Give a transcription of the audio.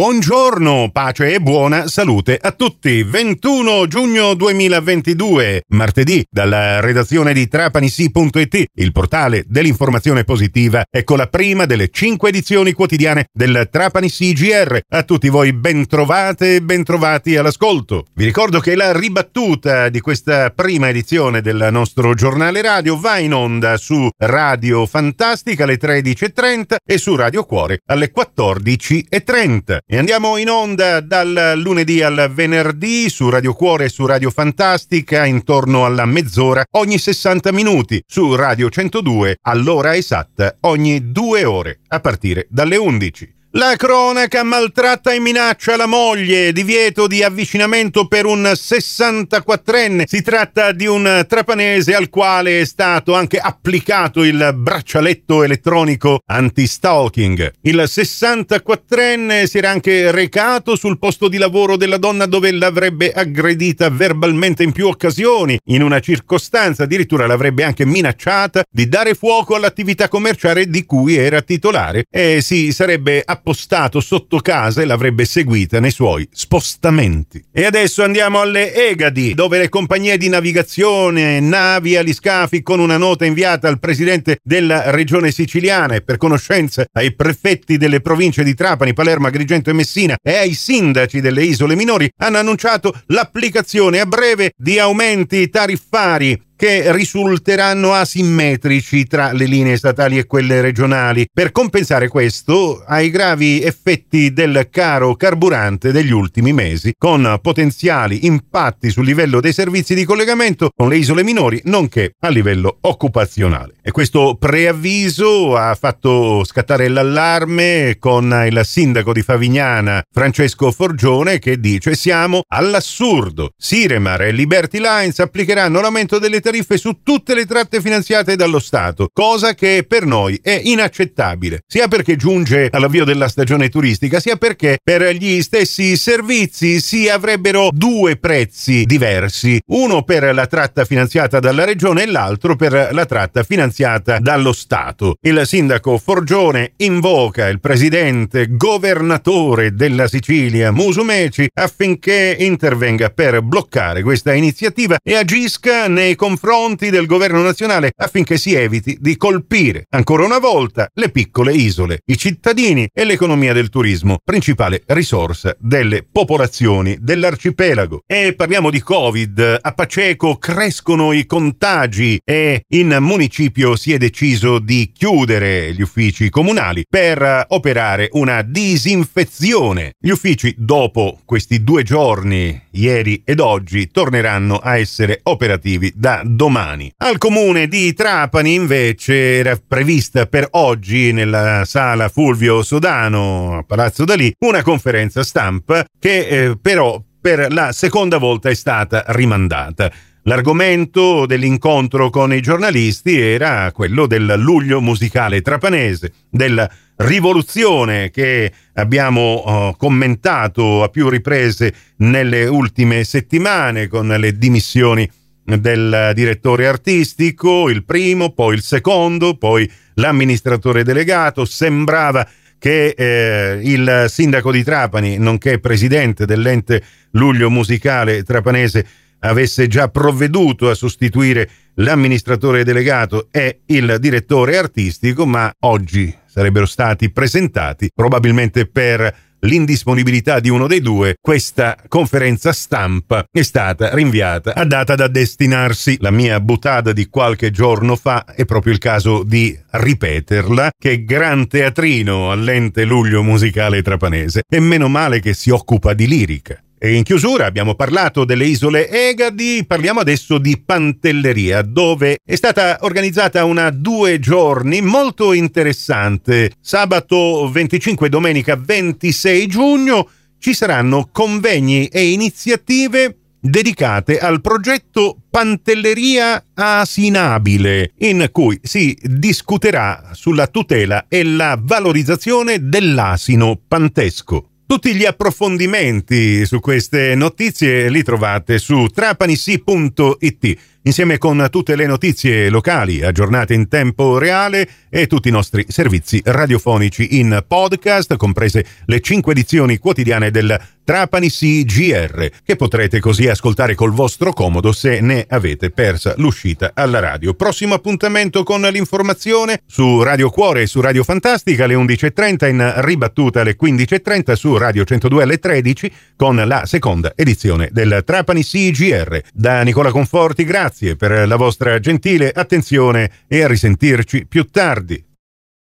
Buongiorno, pace e buona salute a tutti. 21 giugno 2022, martedì, dalla redazione di trapanisi.it, il portale dell'informazione positiva, ecco la prima delle cinque edizioni quotidiane del Trapani CGR. A tutti voi bentrovate e bentrovati all'ascolto. Vi ricordo che la ribattuta di questa prima edizione del nostro giornale radio va in onda su Radio Fantastica alle 13.30 e su Radio Cuore alle 14.30. E andiamo in onda dal lunedì al venerdì su Radio Cuore e su Radio Fantastica intorno alla mezz'ora ogni 60 minuti, su Radio 102 all'ora esatta ogni due ore a partire dalle 11. La cronaca maltratta e minaccia la moglie, divieto di avvicinamento per un 64enne. Si tratta di un trapanese al quale è stato anche applicato il braccialetto elettronico anti-stalking. Il 64enne si era anche recato sul posto di lavoro della donna dove l'avrebbe aggredita verbalmente in più occasioni. In una circostanza addirittura l'avrebbe anche minacciata di dare fuoco all'attività commerciale di cui era titolare e si sarebbe applicato appostato sotto casa e l'avrebbe seguita nei suoi spostamenti. E adesso andiamo alle Egadi, dove le compagnie di navigazione, navi, aliscafi, con una nota inviata al presidente della regione siciliana e per conoscenza ai prefetti delle province di Trapani, Palermo, Agrigento e Messina e ai sindaci delle isole minori, hanno annunciato l'applicazione a breve di aumenti tariffari che risulteranno asimmetrici tra le linee statali e quelle regionali. Per compensare questo, ai gravi effetti del caro carburante degli ultimi mesi, con potenziali impatti sul livello dei servizi di collegamento con le isole minori, nonché a livello occupazionale. E questo preavviso ha fatto scattare l'allarme con il sindaco di Favignana, Francesco Forgione, che dice siamo all'assurdo. Siremar e Liberty Lines applicheranno l'aumento delle tariffe tariffe su tutte le tratte finanziate dallo Stato, cosa che per noi è inaccettabile, sia perché giunge all'avvio della stagione turistica, sia perché per gli stessi servizi si avrebbero due prezzi diversi, uno per la tratta finanziata dalla regione e l'altro per la tratta finanziata dallo Stato. Il sindaco Forgione invoca il presidente governatore della Sicilia, Musumeci, affinché intervenga per bloccare questa iniziativa e agisca nei confronti confronti del governo nazionale affinché si eviti di colpire ancora una volta le piccole isole, i cittadini e l'economia del turismo, principale risorsa delle popolazioni dell'arcipelago. E parliamo di Covid. A Paceco crescono i contagi e in municipio si è deciso di chiudere gli uffici comunali per operare una disinfezione. Gli uffici dopo questi due giorni, ieri ed oggi, torneranno a essere operativi da domani. Al comune di Trapani invece era prevista per oggi nella sala Fulvio Sodano a Palazzo Dalì una conferenza stampa che eh, però per la seconda volta è stata rimandata. L'argomento dell'incontro con i giornalisti era quello del luglio musicale trapanese, della rivoluzione che abbiamo uh, commentato a più riprese nelle ultime settimane con le dimissioni del direttore artistico, il primo, poi il secondo, poi l'amministratore delegato. Sembrava che eh, il sindaco di Trapani, nonché presidente dell'ente Luglio Musicale Trapanese, avesse già provveduto a sostituire l'amministratore delegato e il direttore artistico, ma oggi sarebbero stati presentati probabilmente per l'indisponibilità di uno dei due, questa conferenza stampa è stata rinviata a data da destinarsi. La mia buttata di qualche giorno fa è proprio il caso di ripeterla, che gran teatrino all'ente luglio musicale trapanese. E meno male che si occupa di lirica. E in chiusura abbiamo parlato delle isole Egadi, parliamo adesso di Pantelleria, dove è stata organizzata una due giorni molto interessante. Sabato 25 e domenica 26 giugno ci saranno convegni e iniziative dedicate al progetto Pantelleria Asinabile, in cui si discuterà sulla tutela e la valorizzazione dell'asino pantesco. Tutti gli approfondimenti su queste notizie li trovate su trapanisi.it. insieme con tutte le notizie locali aggiornate in tempo reale e tutti i nostri servizi radiofonici in podcast, comprese le cinque edizioni quotidiane del Trapani CGR, che potrete così ascoltare col vostro comodo se ne avete persa l'uscita alla radio. Prossimo appuntamento con l'informazione su Radio Cuore e su Radio Fantastica alle 11.30, in ribattuta alle 15.30 su Radio 102 alle 13 con la seconda edizione del Trapani CGR. Da Nicola Conforti, grazie per la vostra gentile attenzione e a risentirci più tardi.